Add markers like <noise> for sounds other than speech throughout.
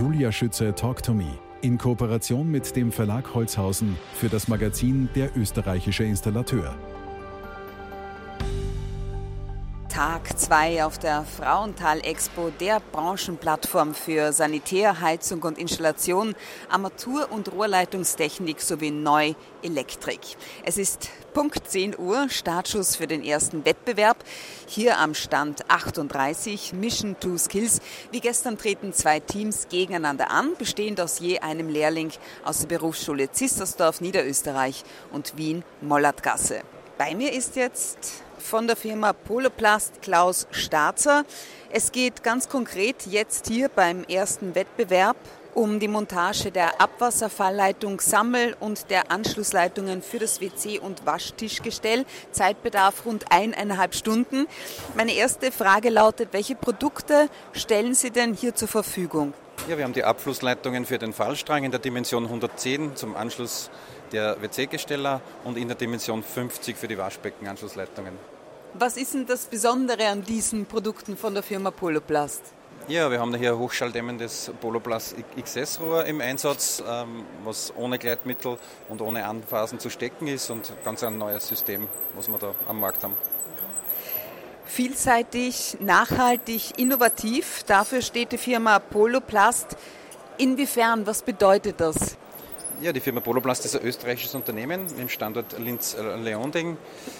Julia Schütze Talk to Me in Kooperation mit dem Verlag Holzhausen für das Magazin Der österreichische Installateur. Tag 2 auf der Frauental Expo, der Branchenplattform für Sanitär, Heizung und Installation, Armatur- und Rohrleitungstechnik sowie Neuelektrik. Es ist Punkt 10 Uhr, Startschuss für den ersten Wettbewerb. Hier am Stand 38, Mission to Skills. Wie gestern treten zwei Teams gegeneinander an, bestehend aus je einem Lehrling aus der Berufsschule Zistersdorf, Niederösterreich und Wien-Mollertgasse. Bei mir ist jetzt von der Firma Poloplast Klaus Starzer. Es geht ganz konkret jetzt hier beim ersten Wettbewerb um die Montage der Abwasserfallleitung, Sammel- und der Anschlussleitungen für das WC- und Waschtischgestell. Zeitbedarf rund eineinhalb Stunden. Meine erste Frage lautet, welche Produkte stellen Sie denn hier zur Verfügung? Ja, wir haben die Abflussleitungen für den Fallstrang in der Dimension 110 zum Anschluss der WC-Gesteller und in der Dimension 50 für die Waschbeckenanschlussleitungen. Was ist denn das Besondere an diesen Produkten von der Firma Poloplast? Ja, wir haben hier hochschalldämmendes Poloplast XS-Rohr im Einsatz, ähm, was ohne Gleitmittel und ohne Anphasen zu stecken ist und ganz ein neues System, was wir da am Markt haben. Vielseitig, nachhaltig, innovativ, dafür steht die Firma Poloplast. Inwiefern, was bedeutet das? Ja, die Firma Poloplast ist ein österreichisches Unternehmen mit dem Standort Linz-Leonding.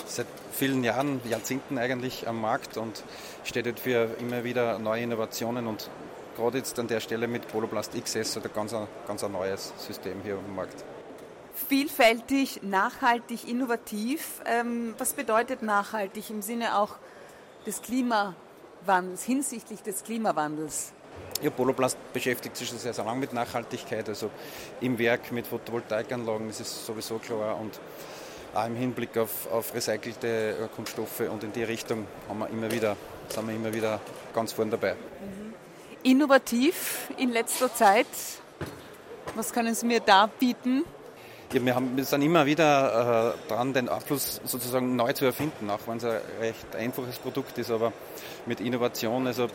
Seit vielen Jahren, Jahrzehnten eigentlich am Markt und steht für immer wieder neue Innovationen und gerade jetzt an der Stelle mit Poloplast XS ein ganz, ganz ein neues System hier am Markt. Vielfältig, nachhaltig, innovativ. Ähm, was bedeutet nachhaltig im Sinne auch des Klimawandels, hinsichtlich des Klimawandels? Ja, Poloplast beschäftigt sich schon sehr, sehr lange mit Nachhaltigkeit, also im Werk mit Photovoltaikanlagen, das ist sowieso klar und auch im Hinblick auf, auf recycelte äh, Kunststoffe und in die Richtung haben wir immer wieder, sind wir immer wieder ganz vorne dabei. Mhm. Innovativ in letzter Zeit, was können Sie mir da bieten? Wir, haben, wir sind immer wieder äh, dran, den Abfluss sozusagen neu zu erfinden, auch wenn es ein recht einfaches Produkt ist, aber mit Innovation, also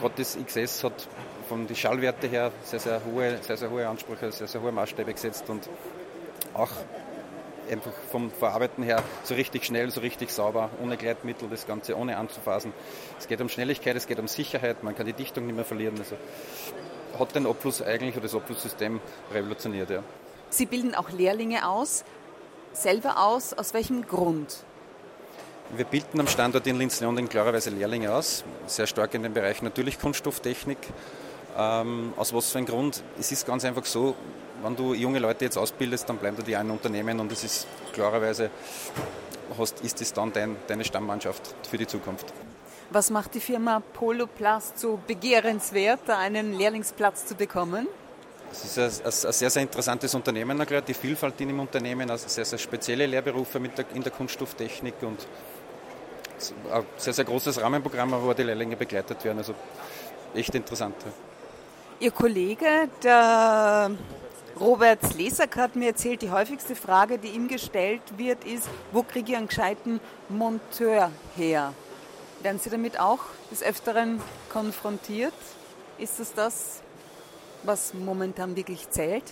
gerade das XS hat von den Schallwerte her sehr, sehr hohe, sehr, sehr hohe Ansprüche, sehr, sehr hohe Maßstäbe gesetzt und auch einfach vom Verarbeiten her so richtig schnell, so richtig sauber, ohne Gleitmittel, das Ganze ohne anzufassen. Es geht um Schnelligkeit, es geht um Sicherheit, man kann die Dichtung nicht mehr verlieren. Also hat den Abfluss eigentlich oder das Abflusssystem revolutioniert. Ja. Sie bilden auch Lehrlinge aus. Selber aus, aus welchem Grund? Wir bilden am Standort in Linz-Leonding klarerweise Lehrlinge aus, sehr stark in dem Bereich natürlich Kunststofftechnik. Ähm, aus was für einem Grund? Es ist ganz einfach so, wenn du junge Leute jetzt ausbildest, dann bleiben die ein Unternehmen und es ist klarerweise, hast, ist es dann dein, deine Stammmannschaft für die Zukunft. Was macht die Firma Poloplast so begehrenswert, da einen Lehrlingsplatz zu bekommen? Es ist ein, sehr, sehr interessantes Unternehmen, die Vielfalt in dem Unternehmen, also sehr, sehr spezielle Lehrberufe der, in der Kunststofftechnik und ein sehr, sehr großes Rahmenprogramm, wo die Lehrlinge begleitet werden. Also echt interessant. Ihr Kollege, der Robert Lesack, hat mir erzählt, die häufigste Frage, die ihm gestellt wird, ist, wo kriege ich einen gescheiten Monteur her? Werden Sie damit auch des Öfteren konfrontiert? Ist es das, was momentan wirklich zählt?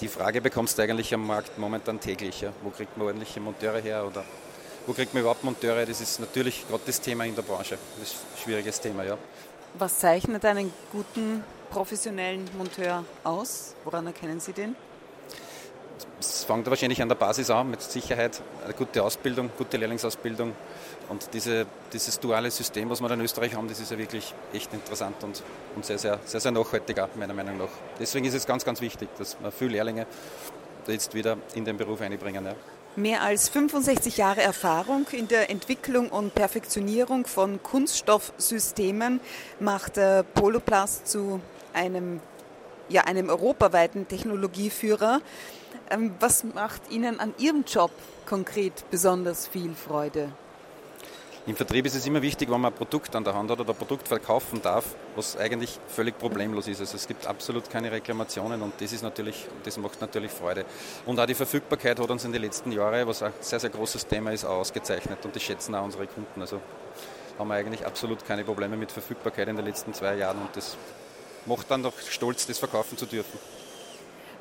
Die Frage bekommst du eigentlich am Markt momentan täglich. Ja. Wo kriegt man ordentliche Monteure her oder wo kriegt man überhaupt Monteure? Das ist natürlich gerade das Thema in der Branche. Das ist ein schwieriges Thema, ja. Was zeichnet einen guten professionellen Monteur aus? Woran erkennen Sie den? Es fängt wahrscheinlich an der Basis an, mit Sicherheit eine gute Ausbildung, gute Lehrlingsausbildung. Und diese, dieses duale System, was wir in Österreich haben, das ist ja wirklich echt interessant und, und sehr, sehr, sehr, sehr nachhaltig, meiner Meinung nach. Deswegen ist es ganz, ganz wichtig, dass wir viele Lehrlinge jetzt wieder in den Beruf einbringen. Ja. Mehr als 65 Jahre Erfahrung in der Entwicklung und Perfektionierung von Kunststoffsystemen macht Poloplast zu einem, ja, einem europaweiten Technologieführer. Ähm, was macht Ihnen an Ihrem Job konkret besonders viel Freude? Im Vertrieb ist es immer wichtig, wenn man ein Produkt an der Hand hat oder ein Produkt verkaufen darf, was eigentlich völlig problemlos ist. Also es gibt absolut keine Reklamationen und das ist natürlich, das macht natürlich Freude. Und auch die Verfügbarkeit hat uns in den letzten Jahren, was ein sehr, sehr großes Thema ist, ausgezeichnet und das schätzen auch unsere Kunden. Also haben wir eigentlich absolut keine Probleme mit Verfügbarkeit in den letzten zwei Jahren und das macht dann doch stolz, das verkaufen zu dürfen.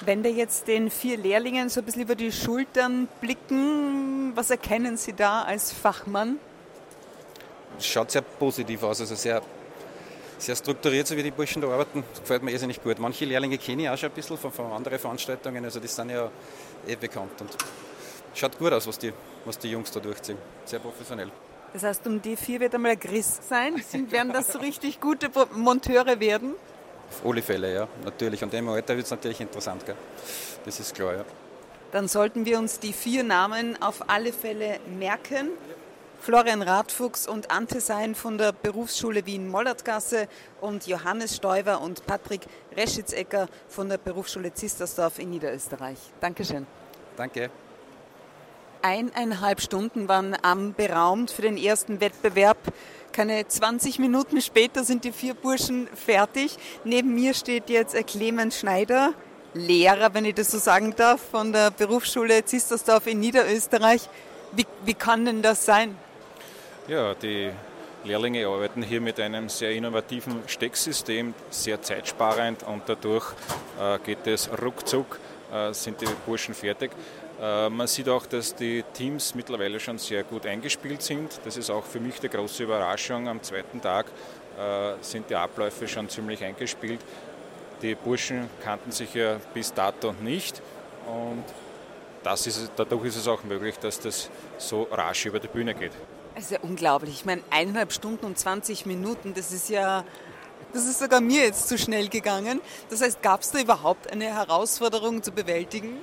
Wenn wir jetzt den vier Lehrlingen so ein bisschen über die Schultern blicken, was erkennen Sie da als Fachmann? Es schaut sehr positiv aus, also sehr, sehr strukturiert, so wie die Burschen da arbeiten. Das gefällt mir irrsinnig gut. Manche Lehrlinge kenne ich auch schon ein bisschen von, von anderen Veranstaltungen, also die sind ja eh bekannt und schaut gut aus, was die, was die Jungs da durchziehen. Sehr professionell. Das heißt, um die vier wird einmal ein Christ sein. Sind, werden das so richtig gute Monteure werden? Auf alle Fälle, ja, natürlich. Und im Alter wird es natürlich interessant, gell? das ist klar, ja. Dann sollten wir uns die vier Namen auf alle Fälle merken. Florian Radfuchs und Ante Sein von der Berufsschule Wien-Mollertgasse und Johannes Stoiber und Patrick Reschitzecker von der Berufsschule Zistersdorf in Niederösterreich. Dankeschön. Danke. Eineinhalb Stunden waren am beraumt für den ersten Wettbewerb. Keine 20 Minuten später sind die vier Burschen fertig. Neben mir steht jetzt Clemens Schneider, Lehrer, wenn ich das so sagen darf, von der Berufsschule Zistersdorf in Niederösterreich. Wie, wie kann denn das sein? Ja, die Lehrlinge arbeiten hier mit einem sehr innovativen Stecksystem, sehr zeitsparend und dadurch äh, geht es ruckzuck, äh, sind die Burschen fertig. Äh, man sieht auch, dass die Teams mittlerweile schon sehr gut eingespielt sind. Das ist auch für mich die große Überraschung. Am zweiten Tag äh, sind die Abläufe schon ziemlich eingespielt. Die Burschen kannten sich ja bis dato nicht und ist, dadurch ist es auch möglich, dass das so rasch über die Bühne geht. Es ist ja unglaublich. Ich meine, eineinhalb Stunden und 20 Minuten, das ist ja das ist sogar mir jetzt zu schnell gegangen. Das heißt, gab es da überhaupt eine Herausforderung zu bewältigen?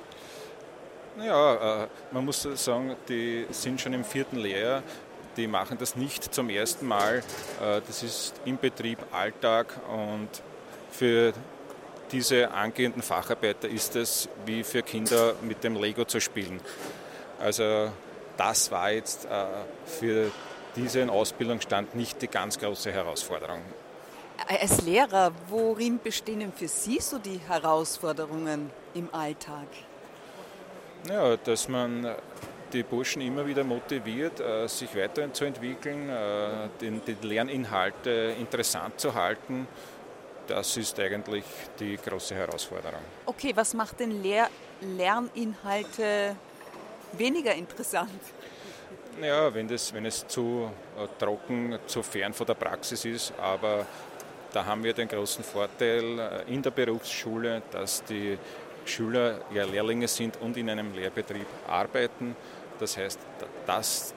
Naja, äh, man muss sagen, die sind schon im vierten Lehrjahr. Die machen das nicht zum ersten Mal. Äh, das ist im Betrieb Alltag und für diese angehenden Facharbeiter ist es wie für Kinder mit dem Lego zu spielen. Also das war jetzt äh, für diesen Ausbildungsstand nicht die ganz große Herausforderung. Als Lehrer, worin bestehen für Sie so die Herausforderungen im Alltag? Ja, dass man die Burschen immer wieder motiviert, äh, sich weiterzuentwickeln, äh, die Lerninhalte interessant zu halten. Das ist eigentlich die große Herausforderung. Okay, was macht denn Lehr Lerninhalte weniger interessant? Ja, wenn, das, wenn es zu äh, trocken, zu fern von der Praxis ist, aber da haben wir den großen Vorteil in der Berufsschule, dass die Schüler ja Lehrlinge sind und in einem Lehrbetrieb arbeiten. Das heißt, dass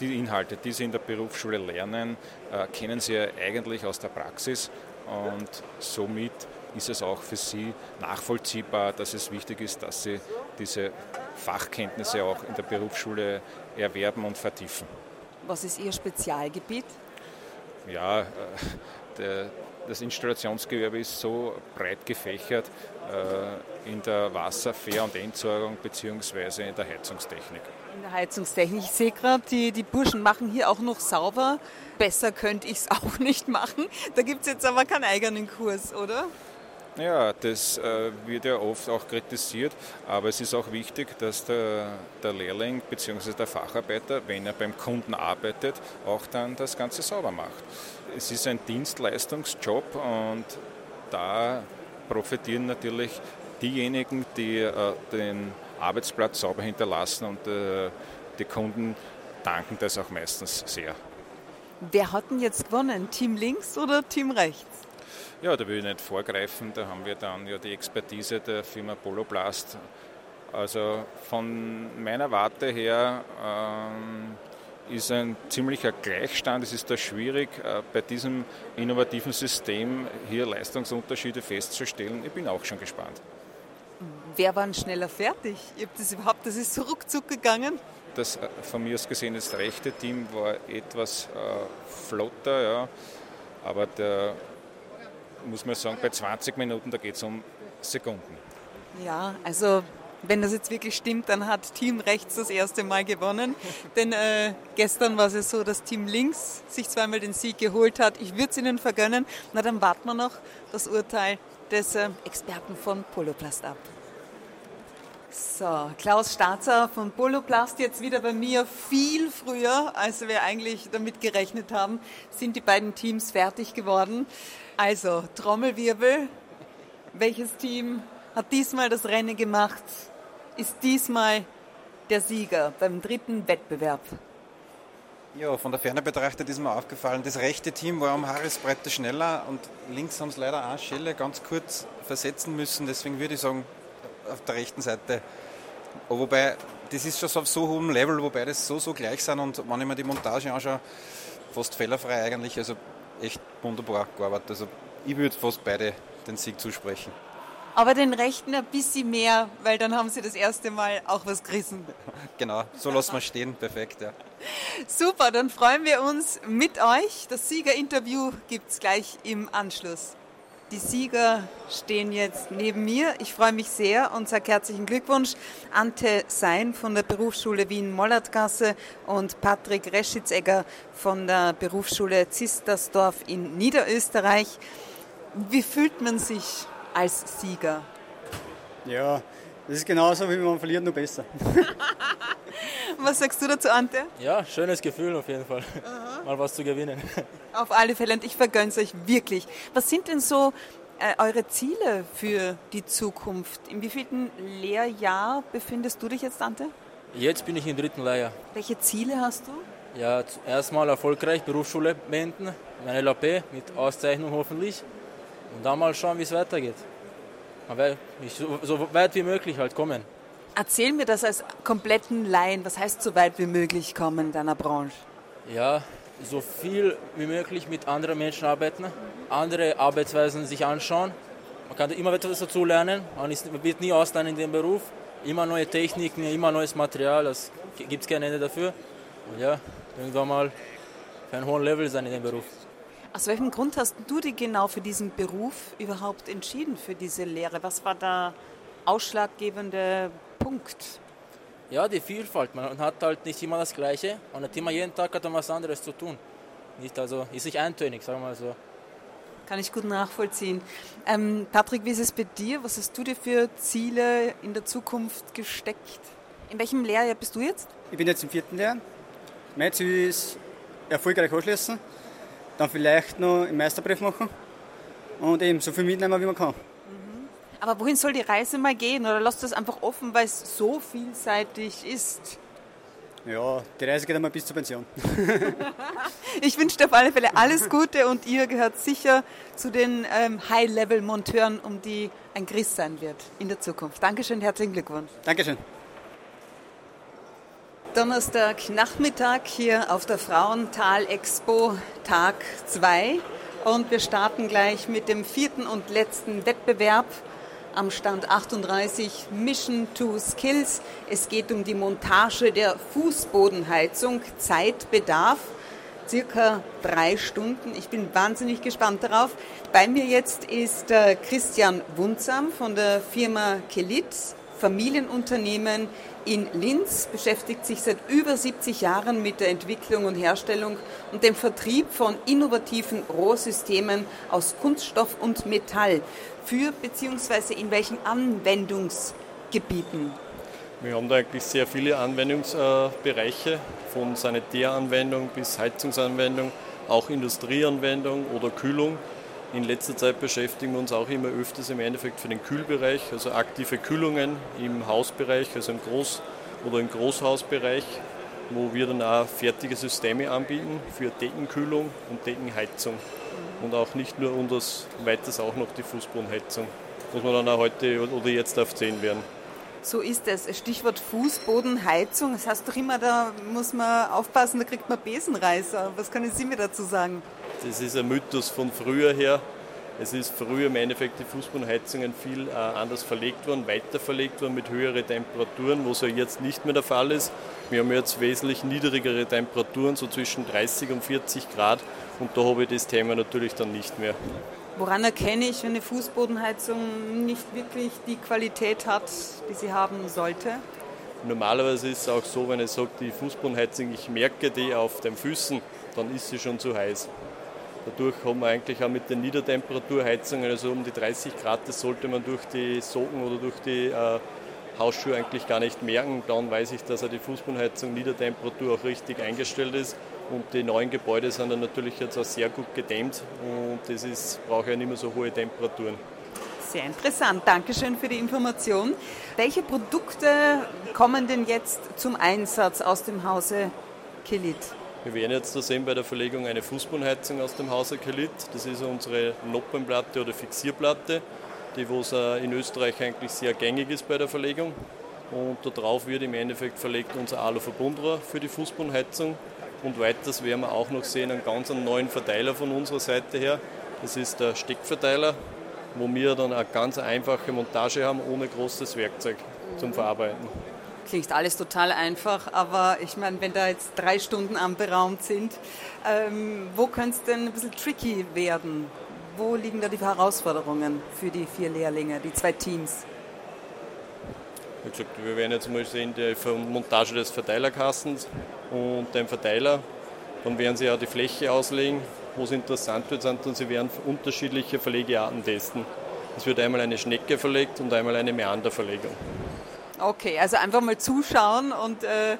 die Inhalte, die sie in der Berufsschule lernen, äh, kennen sie ja eigentlich aus der Praxis und somit ist es auch für sie nachvollziehbar, dass es wichtig ist, dass sie diese Fachkenntnisse auch in der Berufsschule erwerben und vertiefen. Was ist Ihr Spezialgebiet? Ja, äh, der, das Installationsgewerbe ist so breit gefächert äh, in der Wasser-, und Entsorgung bzw. in der Heizungstechnik. In der Heizungstechnik. Ich sehe gerade, die, die Burschen machen hier auch noch sauber. Besser könnte ich es <laughs> auch nicht machen. Da gibt es jetzt aber keinen eigenen Kurs, oder? Ja, das äh, wird ja oft auch kritisiert, aber es ist auch wichtig, dass der, der Lehrling bzw. der Facharbeiter, wenn er beim Kunden arbeitet, auch dann das Ganze sauber macht. Es ist ein Dienstleistungsjob und da profitieren natürlich diejenigen, die äh, den Arbeitsplatz sauber hinterlassen und äh, die Kunden danken das auch meistens sehr. Wer hat denn jetzt gewonnen? Team links oder Team rechts? Ja, da will ich nicht vorgreifen. Da haben wir dann ja die Expertise der Firma Poloplast. Also von meiner Warte her ähm, ist ein ziemlicher Gleichstand. Es ist da schwierig, äh, bei diesem innovativen System hier Leistungsunterschiede festzustellen. Ich bin auch schon gespannt. Wer war schneller fertig? Ihr habt das überhaupt, das ist so ruckzuck gegangen? Das äh, von mir aus gesehen das rechte Team war etwas äh, flotter, ja. aber der, muss man sagen, bei 20 Minuten, da geht es um Sekunden. Ja, also wenn das jetzt wirklich stimmt, dann hat Team rechts das erste Mal gewonnen. <laughs> Denn äh, gestern war es so, dass Team links sich zweimal den Sieg geholt hat. Ich würde es ihnen vergönnen. Na, dann warten wir noch das Urteil des äh, Experten von Poloplast ab. So, Klaus Staatzer von Poloplast jetzt wieder bei mir. Viel früher, als wir eigentlich damit gerechnet haben, sind die beiden Teams fertig geworden. Also, Trommelwirbel. Welches Team hat diesmal das Rennen gemacht? Ist diesmal der Sieger beim dritten Wettbewerb? Ja, von der Ferne betrachtet ist mir aufgefallen, das rechte Team war um Haaresbreite schneller und links haben sie leider eine Schelle ganz kurz versetzen müssen. Deswegen würde ich sagen, auf der rechten Seite. Wobei, das ist schon auf so hohem Level, wobei das so, so gleich sind und wenn ich mir die Montage anschaue, fast fehlerfrei eigentlich. Also echt wunderbar gearbeitet. Also ich würde fast beide den Sieg zusprechen. Aber den Rechten ein bisschen mehr, weil dann haben sie das erste Mal auch was gerissen. <laughs> Genau, so lassen wir stehen. Perfekt, ja. Super, dann freuen wir uns mit euch. Das Siegerinterview gibt es gleich im Anschluss. Die Sieger stehen jetzt neben mir. Ich freue mich sehr und sage herzlichen Glückwunsch. Ante Sein von der Berufsschule Wien-Mollertgasse und Patrick Reschitzegger von der Berufsschule Zistersdorf in Niederösterreich. Wie fühlt man sich als Sieger? Ja, das ist genauso, wie man verliert, nur besser. <laughs> Was sagst du dazu, Ante? Ja, schönes Gefühl auf jeden Fall, Aha. mal was zu gewinnen. <laughs> Auf alle Fälle und ich vergönne es euch wirklich. Was sind denn so äh, eure Ziele für die Zukunft? In wievielten Lehrjahr befindest du dich jetzt, Ante? Jetzt bin ich im dritten Lehrjahr. Welche Ziele hast du? Ja, erstmal erfolgreich Berufsschule beenden, meine LAP mit Auszeichnung hoffentlich und dann mal schauen, wie es weitergeht. Aber ich so, so weit wie möglich halt kommen. Erzähl mir das als kompletten Laien. Was heißt so weit wie möglich kommen in deiner Branche? Ja, so viel wie möglich mit anderen Menschen arbeiten, andere Arbeitsweisen sich anschauen. Man kann immer etwas dazu lernen. Man, ist, wird nie auslernen in dem Beruf. Immer neue Techniken, immer neues Material. Das gibt es kein Ende dafür. Und ja, irgendwann mal für einen hohen Level sein in dem Beruf. Aus welchem Grund hast du dich genau für diesen Beruf überhaupt entschieden, für diese Lehre? Was war der ausschlaggebende Punkt? Ja, die Vielfalt. Man hat halt nicht immer das Gleiche. Man hat immer jeden Tag hat man was anderes zu tun. Nicht, also ist nicht eintönig, sagen wir mal so. Kann ich gut nachvollziehen. Ähm, Patrick, wie ist es bei dir? Was hast du dir für Ziele in der Zukunft gesteckt? In welchem Lehrjahr bist du jetzt? Ich bin jetzt im vierten Lehrjahr. Mein Ziel ist erfolgreich anschließen, dann vielleicht noch einen Meisterbrief machen und eben so viel mitnehmen, wie man kann. Aber wohin soll die Reise mal gehen? Oder lasst das einfach offen, weil es so vielseitig ist? Ja, die Reise geht einmal bis zur Pension. <laughs> ich wünsche dir auf alle Fälle alles Gute und ihr gehört sicher zu den ähm, High-Level-Monteuren, um die ein Chris sein wird in der Zukunft. Dankeschön, herzlichen Glückwunsch. Dankeschön. Donnerstag Nachmittag hier auf der Frauental Expo, Tag 2. Und wir starten gleich mit dem vierten und letzten Wettbewerb am Stand 38 Mission to Skills. Es geht um die Montage der Fußbodenheizung. Zeitbedarf circa drei Stunden. Ich bin wahnsinnig gespannt darauf. Bei mir jetzt ist äh, Christian Wunzam von der Firma Kelit, Familienunternehmen in Linz, beschäftigt sich seit über 70 Jahren mit der Entwicklung und Herstellung und dem Vertrieb von innovativen Rohrsystemen aus Kunststoff und Metall für bzw. in welchen Anwendungsgebieten? Wir haben da eigentlich sehr viele Anwendungsbereiche, von Sanitäranwendung bis Heizungsanwendung, auch Industrieanwendung oder Kühlung. In letzter Zeit beschäftigen wir uns auch immer öfters im Endeffekt für den Kühlbereich, also aktive Kühlungen im Hausbereich, also im Groß- oder im Großhausbereich, wo wir dann auch fertige Systeme anbieten für Deckenkühlung und Deckenheizung und auch nicht nur und das weiters auch noch die Fußbodenheizung, muss man dann auch heute oder jetzt auf sehen werden. So ist es. Stichwort Fußbodenheizung. Das heißt doch immer, da muss man aufpassen, da kriegt man Besenreißer. Was können Sie mir dazu sagen? Das ist ein Mythos von früher her. Es ist früher im Endeffekt die Fußbodenheizungen viel äh, anders verlegt worden, weiter verlegt worden mit höheren Temperaturen, was ja jetzt nicht mehr der Fall ist. Wir haben jetzt wesentlich niedrigere Temperaturen, so zwischen 30 und 40 Grad und da habe ich das Thema natürlich dann nicht mehr. Woran erkenne ich, wenn eine Fußbodenheizung nicht wirklich die Qualität hat, die sie haben sollte? Normalerweise ist es auch so, wenn ich sage, die Fußbodenheizung, ich merke die auf den Füßen, dann ist sie schon zu heiß. Dadurch haben wir eigentlich auch mit den Niedertemperaturheizungen, also um die 30 Grad, das sollte man durch die Socken oder durch die äh, Hausschuhe eigentlich gar nicht merken. Dann weiß ich, dass er die Fußbodenheizung Niedertemperatur auch richtig eingestellt ist. Und die neuen Gebäude sind dann natürlich jetzt auch sehr gut gedämmt und das ist, braucht ja nicht mehr so hohe Temperaturen. Sehr interessant. Dankeschön für die Information. Welche Produkte kommen denn jetzt zum Einsatz aus dem Hause Kelit? Wir werden jetzt da sehen bei der Verlegung eine Fußbodenheizung aus dem Hause Kelit. Das ist unsere Noppenplatte oder Fixierplatte, die wo in Österreich eigentlich sehr gängig ist bei der Verlegung. Und darauf wird im Endeffekt verlegt unser Aluverbundrohr für die Fußbodenheizung. Und weiters werden wir auch noch sehen einen ganz neuen Verteiler von unserer Seite her. Das ist der Steckverteiler, wo wir dann eine ganz einfache Montage haben, ohne großes Werkzeug zum Verarbeiten. Klingt alles total einfach, aber ich meine, wenn da jetzt drei Stunden anberaumt sind, ähm, wo könnte es denn ein bisschen tricky werden? Wo liegen da die Herausforderungen für die vier Lehrlinge, die zwei Teams? Wie gesagt, wir werden jetzt mal sehen die Montage des Verteilerkastens und dem Verteiler. Dann werden sie auch die Fläche auslegen, wo es interessant wird, sind, und sie werden unterschiedliche Verlegearten testen. Es wird einmal eine Schnecke verlegt und einmal eine Meanderverlegung. Okay, also einfach mal zuschauen und äh,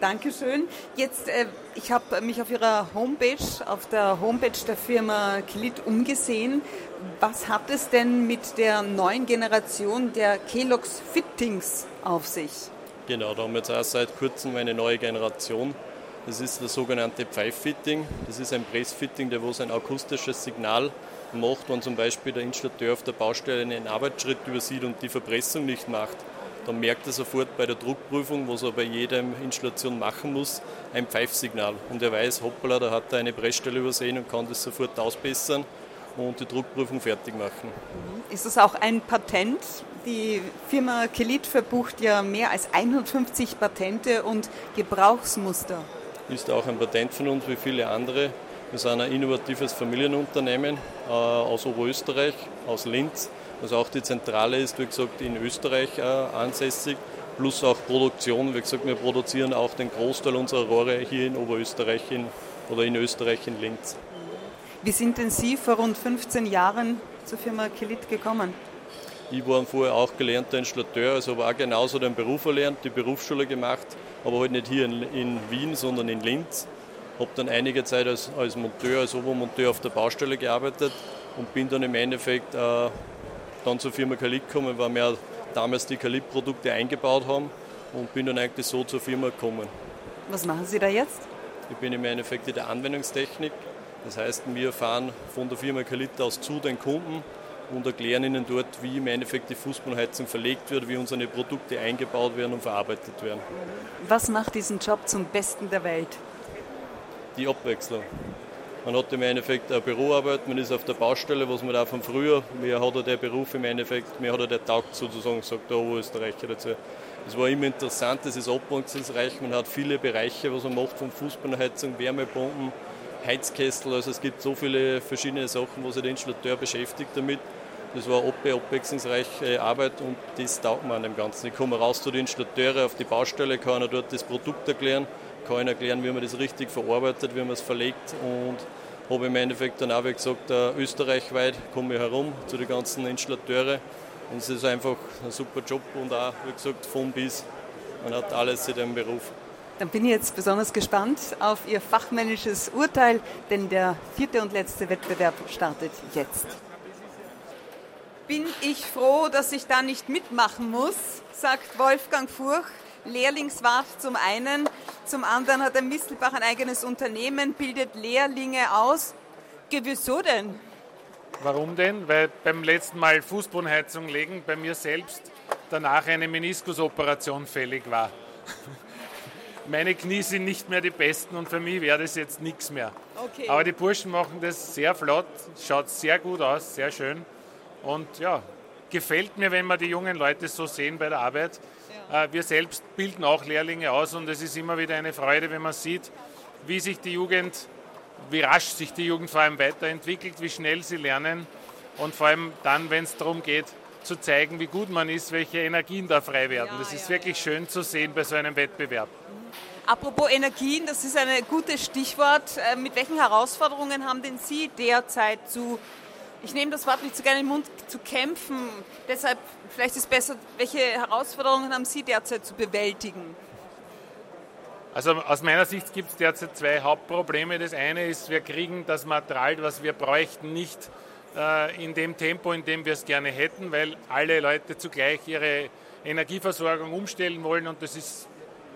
Dankeschön. Jetzt, äh, ich habe mich auf Ihrer Homepage, auf der Homepage der Firma Klit umgesehen. Was hat es denn mit der neuen Generation der Kelox Fittings auf sich? Genau, da haben wir jetzt auch seit kurzem eine neue Generation. Das ist das sogenannte Pfeiffitting. Das ist ein Pressfitting, der wo sein akustisches Signal macht, wenn zum Beispiel der Installateur auf der Baustelle einen Arbeitsschritt übersieht und die Verpressung nicht macht. Dann merkt er sofort bei der Druckprüfung, was er bei jeder Installation machen muss, ein Pfeifsignal. Und er weiß, hoppala, da hat er eine Pressstelle übersehen und kann das sofort ausbessern und die Druckprüfung fertig machen. Ist das auch ein Patent? Die Firma Kelit verbucht ja mehr als 150 Patente und Gebrauchsmuster ist auch ein Patent von uns wie viele andere. Wir sind ein innovatives Familienunternehmen äh, aus Oberösterreich, aus Linz. Also auch die Zentrale ist, wie gesagt, in Österreich äh, ansässig, plus auch Produktion. Wie gesagt, wir produzieren auch den Großteil unserer Rohre hier in Oberösterreich in, oder in Österreich in Linz. Wie sind denn Sie vor rund 15 Jahren zur Firma Kelit gekommen? Ich war vorher auch gelernter Installateur, also habe auch genauso den Beruf erlernt, die Berufsschule gemacht aber halt nicht hier in, in Wien, sondern in Linz. Habe dann einige Zeit als, als Monteur, als Obermonteur auf der Baustelle gearbeitet und bin dann im Endeffekt äh, dann zur Firma Kalit gekommen, weil wir damals die Kalit-Produkte eingebaut haben und bin dann eigentlich so zur Firma gekommen. Was machen Sie da jetzt? Ich bin im Endeffekt in der Anwendungstechnik. Das heißt, wir fahren von der Firma Kalit aus zu den Kunden und erklären ihnen dort, wie im Endeffekt die Fußbodenheizung verlegt wird, wie unsere Produkte eingebaut werden und verarbeitet werden. Was macht diesen Job zum Besten der Welt? Die Abwechslung. Man hat im Endeffekt eine Büroarbeit, man ist auf der Baustelle, was man da von früher, mir hat er der Beruf im Endeffekt, mir hat er der taugt sozusagen, sagt der Oberösterreicher dazu. Es war immer interessant, es ist abwechslungsreich, man hat viele Bereiche, was man macht, von Fußbodenheizung, Wärmepumpen, Heizkessel, also es gibt so viele verschiedene Sachen, wo sich der Installateur beschäftigt damit. Das war eine abwechslungsreiche Arbeit und das taugt man an dem Ganzen. Ich komme raus zu den Installateuren auf die Baustelle, kann er dort das Produkt erklären, kann ihnen erklären, wie man das richtig verarbeitet, wie man es verlegt und habe im Endeffekt dann auch, wie gesagt, österreichweit komme ich herum zu den ganzen Installateuren und es ist einfach ein super Job und auch, wie gesagt, von bis. Man hat alles in dem Beruf. Dann bin ich jetzt besonders gespannt auf Ihr fachmännisches Urteil, denn der vierte und letzte Wettbewerb startet jetzt. Bin ich froh, dass ich da nicht mitmachen muss, sagt Wolfgang Furch. Lehrlingswart zum einen, zum anderen hat der Mistelbach ein eigenes Unternehmen, bildet Lehrlinge aus. Wieso denn? Warum denn? Weil beim letzten Mal Fußbodenheizung legen bei mir selbst danach eine Meniskusoperation fällig war <laughs> meine Knie sind nicht mehr die besten und für mich wäre das jetzt nichts mehr. Okay. Aber die Burschen machen das sehr flott, schaut sehr gut aus, sehr schön. Und ja, gefällt mir, wenn wir die jungen Leute so sehen bei der Arbeit. Ja. Äh, wir selbst bilden auch Lehrlinge aus und es ist immer wieder eine Freude, wenn man sieht, wie sich die Jugend, wie rasch sich die Jugend vor allem weiterentwickelt, wie schnell sie lernen und vor allem dann, wenn es darum geht, zu zeigen, wie gut man ist, welche Energien da frei werden. Ja, das ist ja, wirklich schön zu sehen bei so einem Wettbewerb. Apropos Energien, das ist ein gutes Stichwort. Äh, mit welchen Herausforderungen haben denn Sie derzeit zu ich nehme das Wort nicht so gerne in den Mund, zu kämpfen. Deshalb vielleicht ist es besser, welche Herausforderungen haben Sie derzeit zu bewältigen? Also aus meiner Sicht gibt es derzeit zwei Hauptprobleme. Das eine ist, wir kriegen das Material, was wir bräuchten, nicht äh, in dem Tempo, in dem wir es gerne hätten, weil alle Leute zugleich ihre Energieversorgung umstellen wollen und das ist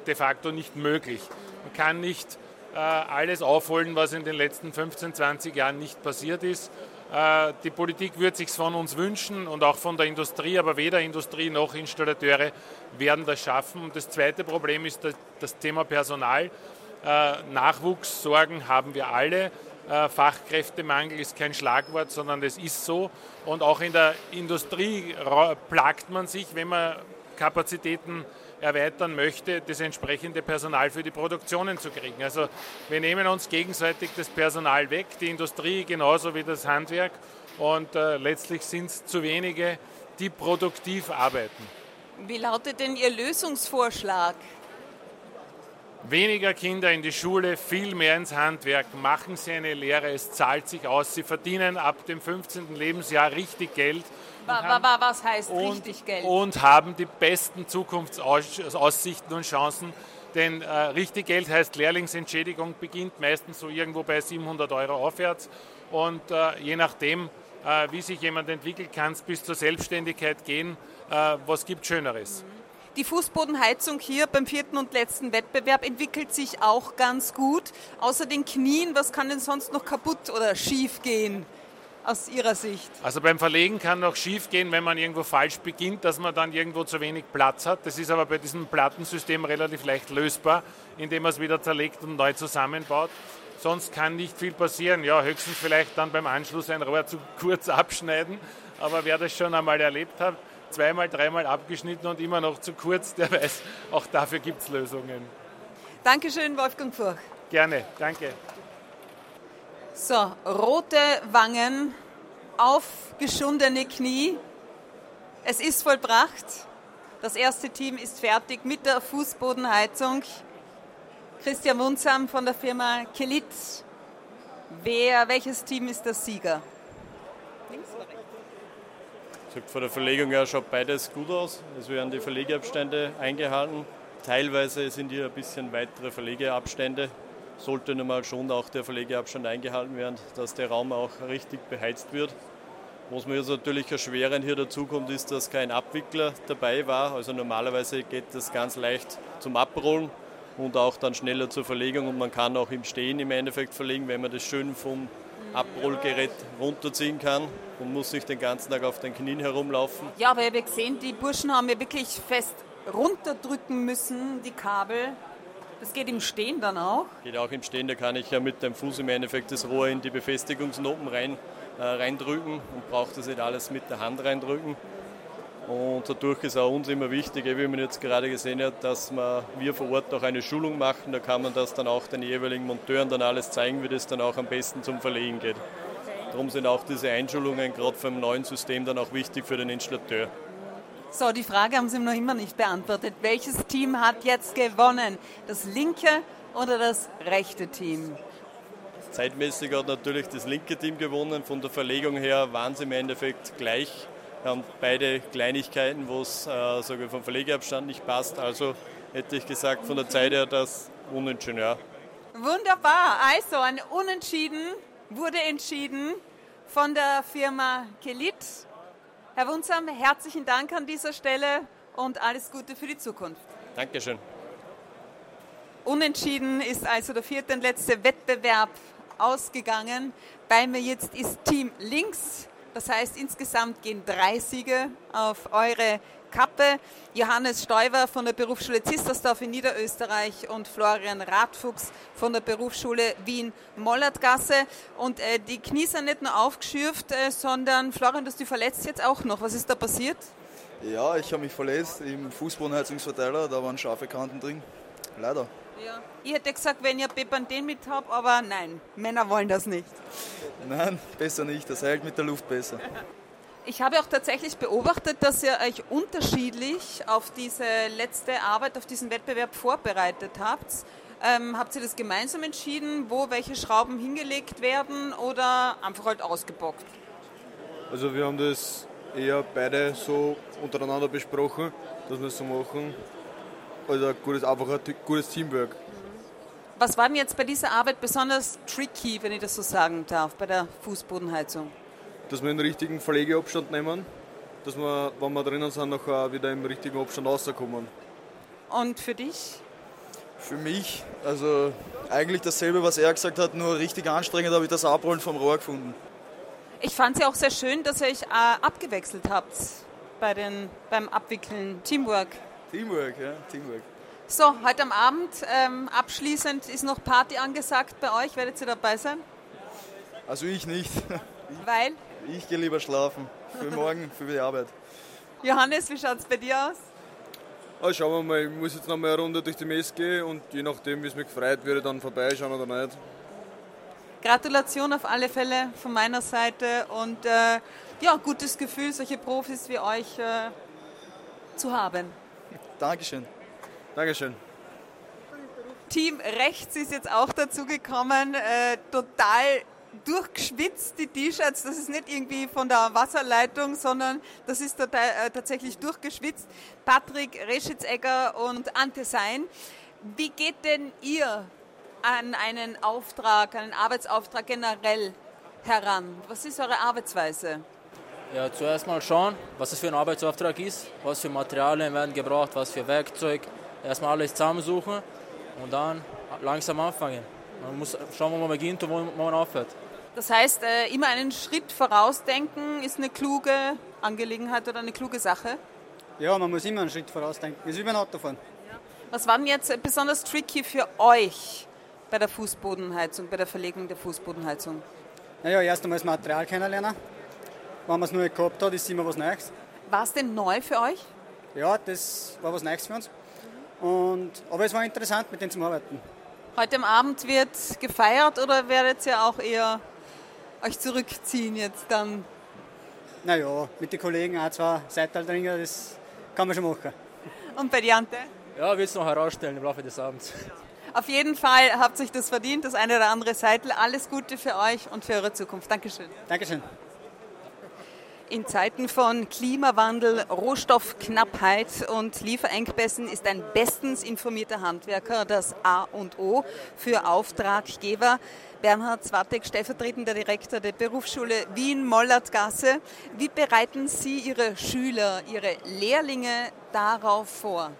de facto nicht möglich. Man kann nicht äh, alles aufholen, was in den letzten 15, 20 Jahren nicht passiert ist. Äh, die Politik wird sich von uns wünschen und auch von der Industrie, aber weder Industrie noch Installateure werden das schaffen. Und das zweite Problem ist das Thema Personal. Äh, Nachwuchssorgen haben wir alle. Fachkräftemangel ist kein Schlagwort, sondern es ist so. Und auch in der Industrie plagt man sich, wenn man Kapazitäten erweitern möchte, das entsprechende Personal für die Produktionen zu kriegen. Also wir nehmen uns gegenseitig das Personal weg, die Industrie genauso wie das Handwerk und äh, letztlich sind es zu wenige, die produktiv arbeiten. Wie lautet denn Ihr Lösungsvorschlag? Weniger Kinder in die Schule, viel mehr ins Handwerk, machen Sie eine Lehre, es zahlt sich aus. Sie verdienen ab dem 15. Lebensjahr richtig Geld was heißt und, richtig Geld? Und haben die besten Zukunftsaussichten und Chancen. Denn äh, richtig Geld heißt Lehrlingsentschädigung beginnt meistens so irgendwo bei 700 Euro aufwärts. Und äh, je nachdem, äh, wie sich jemand entwickelt, kann es bis zur Selbstständigkeit gehen. Äh, was gibt Schöneres? Die Fußbodenheizung hier beim vierten und letzten Wettbewerb entwickelt sich auch ganz gut. Außer den Knien, was kann denn sonst noch kaputt oder schief gehen? Aus Ihrer Sicht? Also beim Verlegen kann noch schief gehen, wenn man irgendwo falsch beginnt, dass man dann irgendwo zu wenig Platz hat. Das ist aber bei diesem Plattensystem relativ leicht lösbar, indem man es wieder zerlegt und neu zusammenbaut. Sonst kann nicht viel passieren. Ja, höchstens vielleicht dann beim Anschluss ein Rohr zu <laughs> kurz abschneiden. Aber wer das schon einmal erlebt hat, zweimal, dreimal abgeschnitten und immer noch zu kurz, der weiß, auch dafür gibt es Lösungen. Dankeschön, Wolfgang Furch. Gerne, danke. So, rote Wangen, aufgeschundene Knie. Es ist vollbracht. Das erste Team ist fertig mit der Fußbodenheizung. Christian Munzam von der Firma Kelit. Wer, welches Team ist der Sieger? Links oder rechts? Von der Verlegung her schaut beides gut aus. Es werden die Verlegeabstände eingehalten. Teilweise sind hier ein bisschen weitere Verlegeabstände sollte nun mal schon auch der Verlegeabstand eingehalten werden, dass der Raum auch richtig beheizt wird. Was mir jetzt natürlich erschwerend hier dazu kommt, ist, dass kein Abwickler dabei war. Also normalerweise geht das ganz leicht zum Abrollen und auch dann schneller zur Verlegung und man kann auch im Stehen im Endeffekt verlegen, wenn man das schön vom Abrollgerät runterziehen kann und muss nicht den ganzen Tag auf den Knien herumlaufen. Ja, aber ich habe gesehen, die Burschen haben ja wirklich fest runterdrücken müssen, die Kabel. Das geht im Stehen dann auch? Geht auch im Stehen, da kann ich ja mit dem Fuß im Endeffekt das Rohr in die Befestigungsnoten rein, äh, reindrücken und brauche das nicht alles mit der Hand reindrücken. Und dadurch ist auch uns immer wichtig, wie man jetzt gerade gesehen hat, dass wir, wir vor Ort auch eine Schulung machen. Da kann man das dann auch den jeweiligen Monteuren dann alles zeigen, wie das dann auch am besten zum Verlegen geht. Darum sind auch diese Einschulungen gerade vom neuen System dann auch wichtig für den Installateur. So, die Frage haben Sie noch immer nicht beantwortet. Welches Team hat jetzt gewonnen? Das linke oder das rechte Team? Zeitmäßig hat natürlich das linke Team gewonnen. Von der Verlegung her waren sie im Endeffekt gleich. Wir haben beide Kleinigkeiten, wo es äh, vom Verlegeabstand nicht passt. Also hätte ich gesagt, von der Zeit her das Unentschieden. Ja. Wunderbar. Also ein Unentschieden wurde entschieden von der Firma Kelit Herr Wunsam, herzlichen Dank an dieser Stelle und alles Gute für die Zukunft. Dankeschön. Unentschieden ist also der vierte und letzte Wettbewerb ausgegangen. Bei mir jetzt ist Team links. Das heißt, insgesamt gehen drei Siege auf eure Kappe. Johannes Stoiber von der Berufsschule Zistersdorf in Niederösterreich und Florian Radfuchs von der Berufsschule Wien-Mollertgasse. Und äh, die Knie sind nicht nur aufgeschürft, äh, sondern Florian, du hast dich verletzt jetzt auch noch. Was ist da passiert? Ja, ich habe mich verletzt im Fußbodenheizungsverteiler, da waren scharfe Kanten drin. Leider. Ja. Ich hätte gesagt, wenn ihr Bepanthen mit habt, aber nein, Männer wollen das nicht. Nein, besser nicht, das hält mit der Luft besser. <laughs> Ich habe auch tatsächlich beobachtet, dass ihr euch unterschiedlich auf diese letzte Arbeit, auf diesen Wettbewerb vorbereitet habt. Ähm, habt ihr das gemeinsam entschieden, wo welche Schrauben hingelegt werden oder einfach halt ausgebockt? Also wir haben das eher beide so untereinander besprochen, dass wir es so machen. Also ein gutes, einfach ein gutes Teamwork. Was war denn jetzt bei dieser Arbeit besonders tricky, wenn ich das so sagen darf, bei der Fußbodenheizung? Dass wir den richtigen Verlegeabstand nehmen, dass wir, wenn wir drinnen sind, nachher wieder im richtigen Abstand rauskommen. Und für dich? Für mich, also eigentlich dasselbe, was er gesagt hat, nur richtig anstrengend habe ich das Abrollen vom Rohr gefunden. Ich fand es ja auch sehr schön, dass ihr euch äh, abgewechselt habt bei den, beim Abwickeln. Teamwork. Teamwork, ja, Teamwork. So, heute am Abend ähm, abschließend ist noch Party angesagt bei euch. Werdet ihr dabei sein? Also ich nicht. <laughs> Weil? Ich gehe lieber schlafen. Für morgen, für die Arbeit. Johannes, wie schaut es bei dir aus? Also schauen wir mal, ich muss jetzt noch mal eine Runde durch die Messe gehen und je nachdem, wie es mir gefreut würde, dann vorbeischauen oder nicht. Gratulation auf alle Fälle von meiner Seite und äh, ja, gutes Gefühl, solche Profis wie euch äh, zu haben. Dankeschön. Dankeschön. Team rechts ist jetzt auch dazu gekommen, äh, total durchgeschwitzt, die T-Shirts. Das ist nicht irgendwie von der Wasserleitung, sondern das ist äh, tatsächlich durchgeschwitzt. Patrick Reschitzegger und Ante Sein. Wie geht denn ihr an einen Auftrag, einen Arbeitsauftrag generell heran? Was ist eure Arbeitsweise? Ja, zuerst mal schauen, was es für ein Arbeitsauftrag ist, was für Materialien werden gebraucht, was für Werkzeug. Erstmal alles zusammensuchen und dann langsam anfangen. Man muss schauen, wo man beginnt und wo man aufhört. Das heißt, äh, immer einen Schritt vorausdenken ist eine kluge Angelegenheit oder eine kluge Sache? Ja, man muss immer einen Schritt vorausdenken. Das ist wie beim Autofahren. Was war denn jetzt besonders tricky für euch bei der Fußbodenheizung, bei der Verlegung der Fußbodenheizung? Naja, erst einmal das Material kennenlernen. Wenn man es nicht gehabt hat, ist immer was Neues. War es denn neu für euch? Ja, das war was Neues für uns. Und, aber es war interessant, mit denen zu arbeiten. Heute am Abend wird gefeiert oder werdet ihr auch eher euch zurückziehen jetzt dann? Naja, mit den Kollegen ein, zwei Seitaltringer, das kann man schon machen. Und bei Diante? Ja, wird es noch herausstellen im Laufe des Abends. Auf jeden Fall habt ihr euch das verdient, das eine oder andere Seitel. Alles Gute für euch und für eure Zukunft. Dankeschön. Dankeschön. In Zeiten von Klimawandel, Rohstoffknappheit und Lieferengpässen ist ein bestens informierter Handwerker das A und O für Auftraggeber. Bernhard Zwartek, stellvertretender Direktor der Berufsschule Wien-Mollertgasse. Wie bereiten Sie Ihre Schüler, Ihre Lehrlinge darauf vor?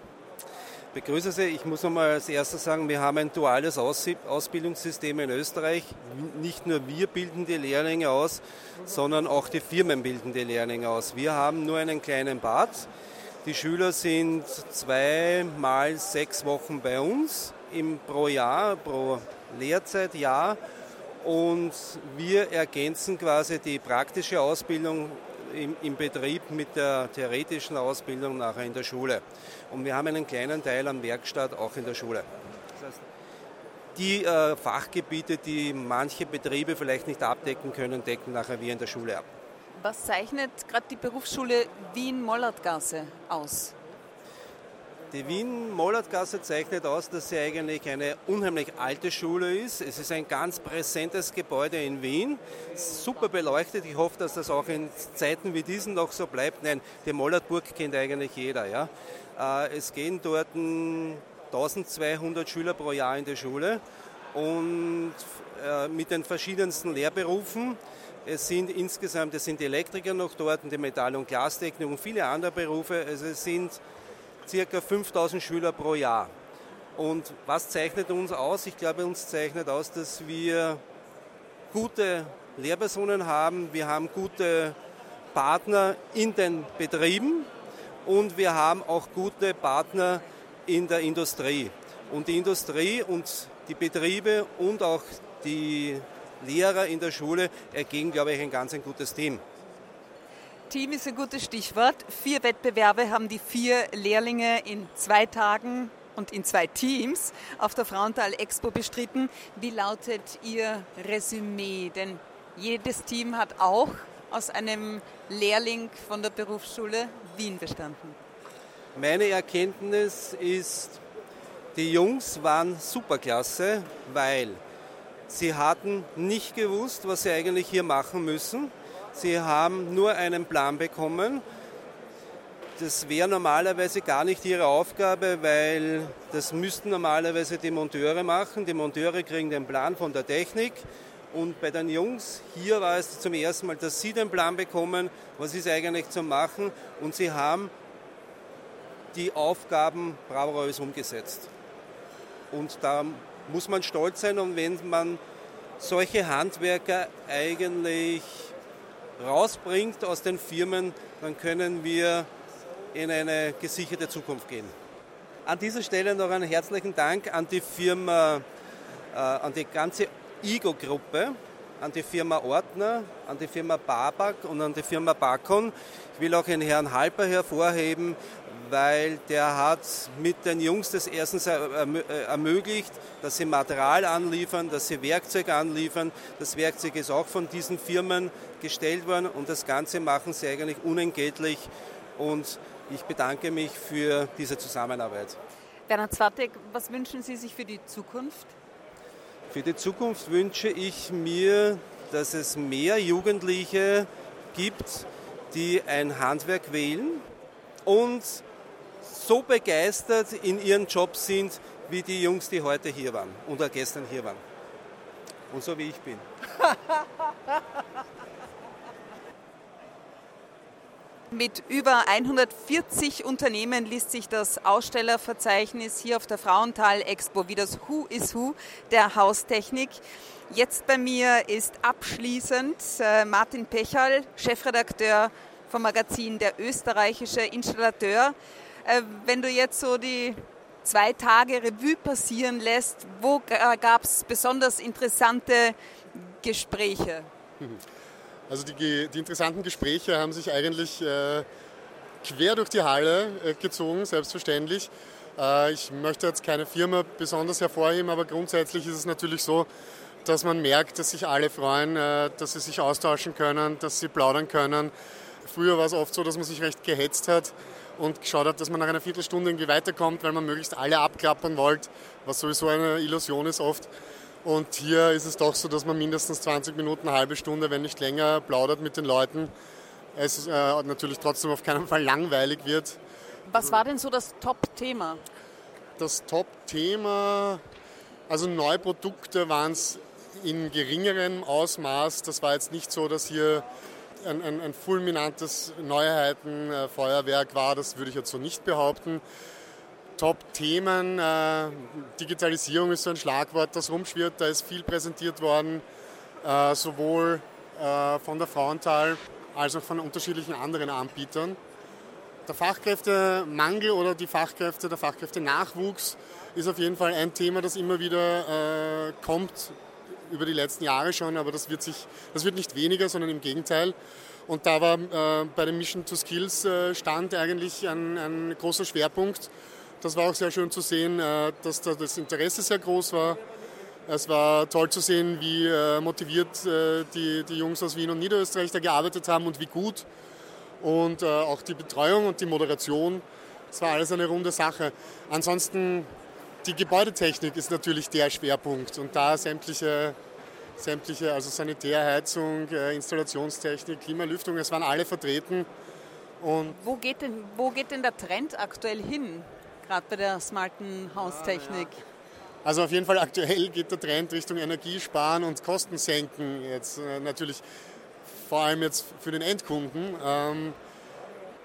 begrüße Sie. Ich muss einmal als erstes sagen, wir haben ein duales Ausbildungssystem in Österreich. Nicht nur wir bilden die Lehrlinge aus, sondern auch die Firmen bilden die Lehrlinge aus. Wir haben nur einen kleinen Bad. Die Schüler sind zweimal sechs Wochen bei uns im, pro Jahr, pro Lehrzeitjahr. Und wir ergänzen quasi die praktische Ausbildung im, im, Betrieb mit der theoretischen Ausbildung nachher in der Schule. Und wir haben einen kleinen Teil am Werkstatt auch in der Schule. Die äh, Fachgebiete, die manche Betriebe vielleicht nicht abdecken können, decken nachher wir in der Schule ab. Was zeichnet gerade die Berufsschule Wien-Mollertgasse aus? Die Wien-Mollertgasse zeichnet aus, dass sie eigentlich eine unheimlich alte Schule ist. Es ist ein ganz präsentes Gebäude in Wien, super beleuchtet. Ich hoffe, dass das auch in Zeiten wie diesen noch so bleibt. Nein, die Mollertburg kennt eigentlich jeder. Ja? Äh, es gehen dort 1200 Schüler pro Jahr in die Schule und äh, mit den verschiedensten Lehrberufen. Es sind insgesamt, es sind Elektriker noch dort, die Metall- und Glastechnik und viele andere Berufe. Also es sind circa 5000 Schüler pro Jahr. Und was zeichnet uns aus? Ich glaube, uns zeichnet aus, dass wir gute Lehrpersonen haben, wir haben gute Partner in den Betrieben und wir haben auch gute Partner in der Industrie. Und die Industrie und die Betriebe und auch die Lehrer in der Schule ergeben, glaube ich, ein ganz ein gutes Team. Team ist ein gutes Stichwort. Vier Wettbewerbe haben die vier Lehrlinge in zwei Tagen und in zwei Teams auf der Frauenthal Expo bestritten. Wie lautet Ihr Resümee? Denn jedes Team hat auch aus einem Lehrling von der Berufsschule Wien bestanden. Meine Erkenntnis ist, die Jungs waren superklasse, weil sie hatten nicht gewusst, was sie eigentlich hier machen müssen. Sie haben nur einen Plan bekommen. Das wäre normalerweise gar nicht ihre Aufgabe, weil das müssten normalerweise die Monteure machen. Die Monteure kriegen den Plan von der Technik. Und bei den Jungs, hier war es zum ersten Mal, dass sie den Plan bekommen, was ist eigentlich zu machen. Und sie haben die Aufgaben bravourös umgesetzt. Und da muss man stolz sein. Und wenn man solche Handwerker eigentlich rausbringt aus den Firmen, dann können wir in eine gesicherte Zukunft gehen. An dieser Stelle noch einen herzlichen Dank an die Firma, äh, an die ganze IGO-Gruppe, an die Firma Ortner, an die Firma Babak und an die Firma Bakon. Ich will auch den Herrn Halper hervorheben, weil der hat mit den Jungs das erstens ermöglicht, dass sie Material anliefern, dass sie Werkzeug anliefern. Das Werkzeug ist auch von diesen Firmen gestellt worden und das Ganze machen sie eigentlich unentgeltlich und ich bedanke mich für diese Zusammenarbeit. Bernhard Zwartek, was wünschen Sie sich für die Zukunft? Für die Zukunft wünsche ich mir, dass es mehr Jugendliche gibt, die ein Handwerk wählen und so begeistert in ihren Job sind, wie die Jungs, die heute hier waren oder gestern hier waren. Und so wie ich bin. <laughs> Mit über 140 Unternehmen liest sich das Ausstellerverzeichnis hier auf der Frauenthal Expo wie das Who is Who der Haustechnik. Jetzt bei mir ist abschließend äh, Martin Pechal, Chefredakteur vom Magazin Der österreichische Installateur. Äh, wenn du jetzt so die zwei Tage Revue passieren lässt, wo gab es besonders interessante Gespräche? Also die, die interessanten Gespräche haben sich eigentlich äh, quer durch die Halle äh, gezogen, selbstverständlich. Äh, ich möchte jetzt keine Firma besonders hervorheben, aber grundsätzlich ist es natürlich so, dass man merkt, dass sich alle freuen, äh, dass sie sich austauschen können, dass sie plaudern können. Früher war es oft so, dass man sich recht gehetzt hat und geschaut hat, dass man nach einer Viertelstunde irgendwie weiterkommt, weil man möglichst alle abklappern wollte, was sowieso eine Illusion ist oft. Und hier ist es doch so, dass man mindestens 20 Minuten, eine halbe Stunde, wenn nicht länger, plaudert mit den Leuten. Es äh, natürlich trotzdem auf keinen Fall langweilig wird. Was war denn so das Top-Thema? Das Top-Thema, also neue Produkte waren es in geringerem Ausmaß. Das war jetzt nicht so, dass hier ein, ein, ein fulminantes Neuheitenfeuerwerk war. Das würde ich jetzt so nicht behaupten. Top-Themen. Äh, Digitalisierung ist so ein Schlagwort, das rumschwirrt. Da ist viel präsentiert worden, äh, sowohl äh, von der Frauenthal als auch von unterschiedlichen anderen Anbietern. Der Fachkräftemangel oder die Fachkräfte, der Fachkräftenachwuchs ist auf jeden Fall ein Thema, das immer wieder kommt über die letzten Jahre schon, aber das wird, sich, das wird nicht weniger, sondern im Gegenteil. Und da war äh, bei dem Mission to Skills äh, Stand eigentlich ein, ein großer Schwerpunkt das war auch sehr schön zu sehen, äh, dass da das Interesse sehr groß war. Es war toll zu sehen, wie äh, motiviert äh, die, die Jungs aus Wien und Niederösterreich da gearbeitet haben und wie gut. Und auch die Betreuung und die Moderation, es war alles eine runde Sache. Ansonsten, die Gebäudetechnik ist natürlich der Schwerpunkt und da sämtliche, sämtliche also Sanitärheizung, Installationstechnik, Klimalüftung, es waren alle vertreten. Und wo, geht denn, wo geht denn der Trend aktuell hin? gerade bei der smarten Haustechnik? Also auf jeden Fall aktuell geht der Trend Richtung Energiesparen und Kosten senken. Jetzt äh, natürlich vor allem jetzt für den Endkunden. Ähm,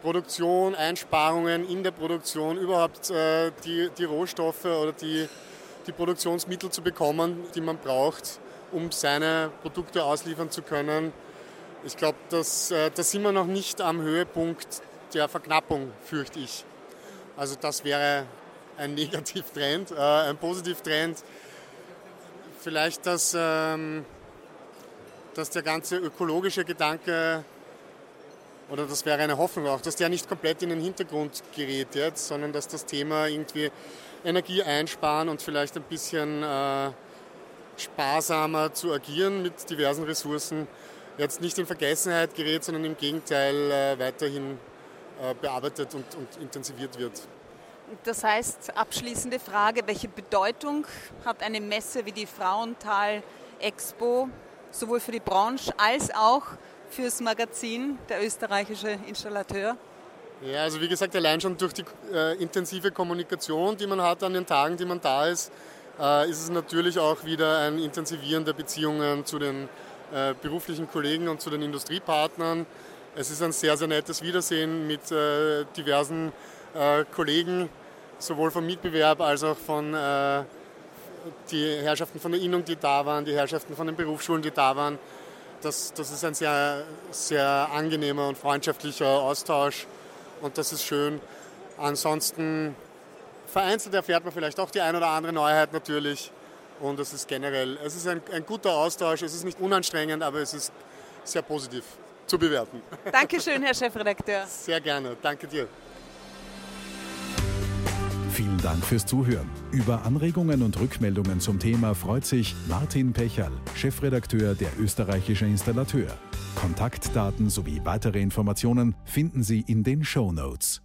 Produktion, Einsparungen in der Produktion, überhaupt äh, die, die Rohstoffe oder die, die Produktionsmittel zu bekommen, die man braucht, um seine Produkte ausliefern zu können. Ich glaube, äh, da sind wir noch nicht am Höhepunkt der Verknappung, fürchte ich. Also das wäre ein <laughs> Negativtrend. Äh, ein Positivtrend vielleicht, dass, ähm, dass der ganze ökologische Gedanke, oder das wäre eine Hoffnung auch, dass der nicht komplett in den Hintergrund gerät jetzt, sondern dass das Thema irgendwie Energie einsparen und vielleicht ein bisschen äh, sparsamer zu agieren mit diversen Ressourcen jetzt nicht in Vergessenheit gerät, sondern im Gegenteil äh, weiterhin äh, bearbeitet und, und intensiviert wird. Das heißt, abschließende Frage, welche Bedeutung hat eine Messe wie die Frauenthal Expo sowohl für die Branche als auch fürs Magazin, der österreichische Installateur? Ja, also wie gesagt, allein schon durch die äh, intensive Kommunikation, die man hat an den Tagen, die man da ist, äh, ist es natürlich auch wieder ein Intensivieren der Beziehungen zu den äh, beruflichen Kollegen und zu den Industriepartnern. Es ist ein sehr, sehr nettes Wiedersehen mit äh, diversen äh, Kollegen, sowohl vom Mitbewerb als auch von äh, die Herrschaften von der Innung, die da waren, die Herrschaften von den Berufsschulen, die da waren. Das, das ist ein sehr, sehr angenehmer und freundschaftlicher Austausch und das ist schön. Ansonsten vereinzelt erfährt man vielleicht auch die ein oder andere Neuheit natürlich und es ist generell, es ist ein, ein guter Austausch, es ist nicht unanstrengend, aber es ist sehr positiv zu bewerten. Dankeschön, Herr Chefredakteur. Sehr gerne, danke dir. Vielen Dank fürs Zuhören. Über Anregungen und Rückmeldungen zum Thema freut sich Martin Pechal, Chefredakteur der Österreichische Installateur. Kontaktdaten sowie weitere Informationen finden Sie in den Show Notes.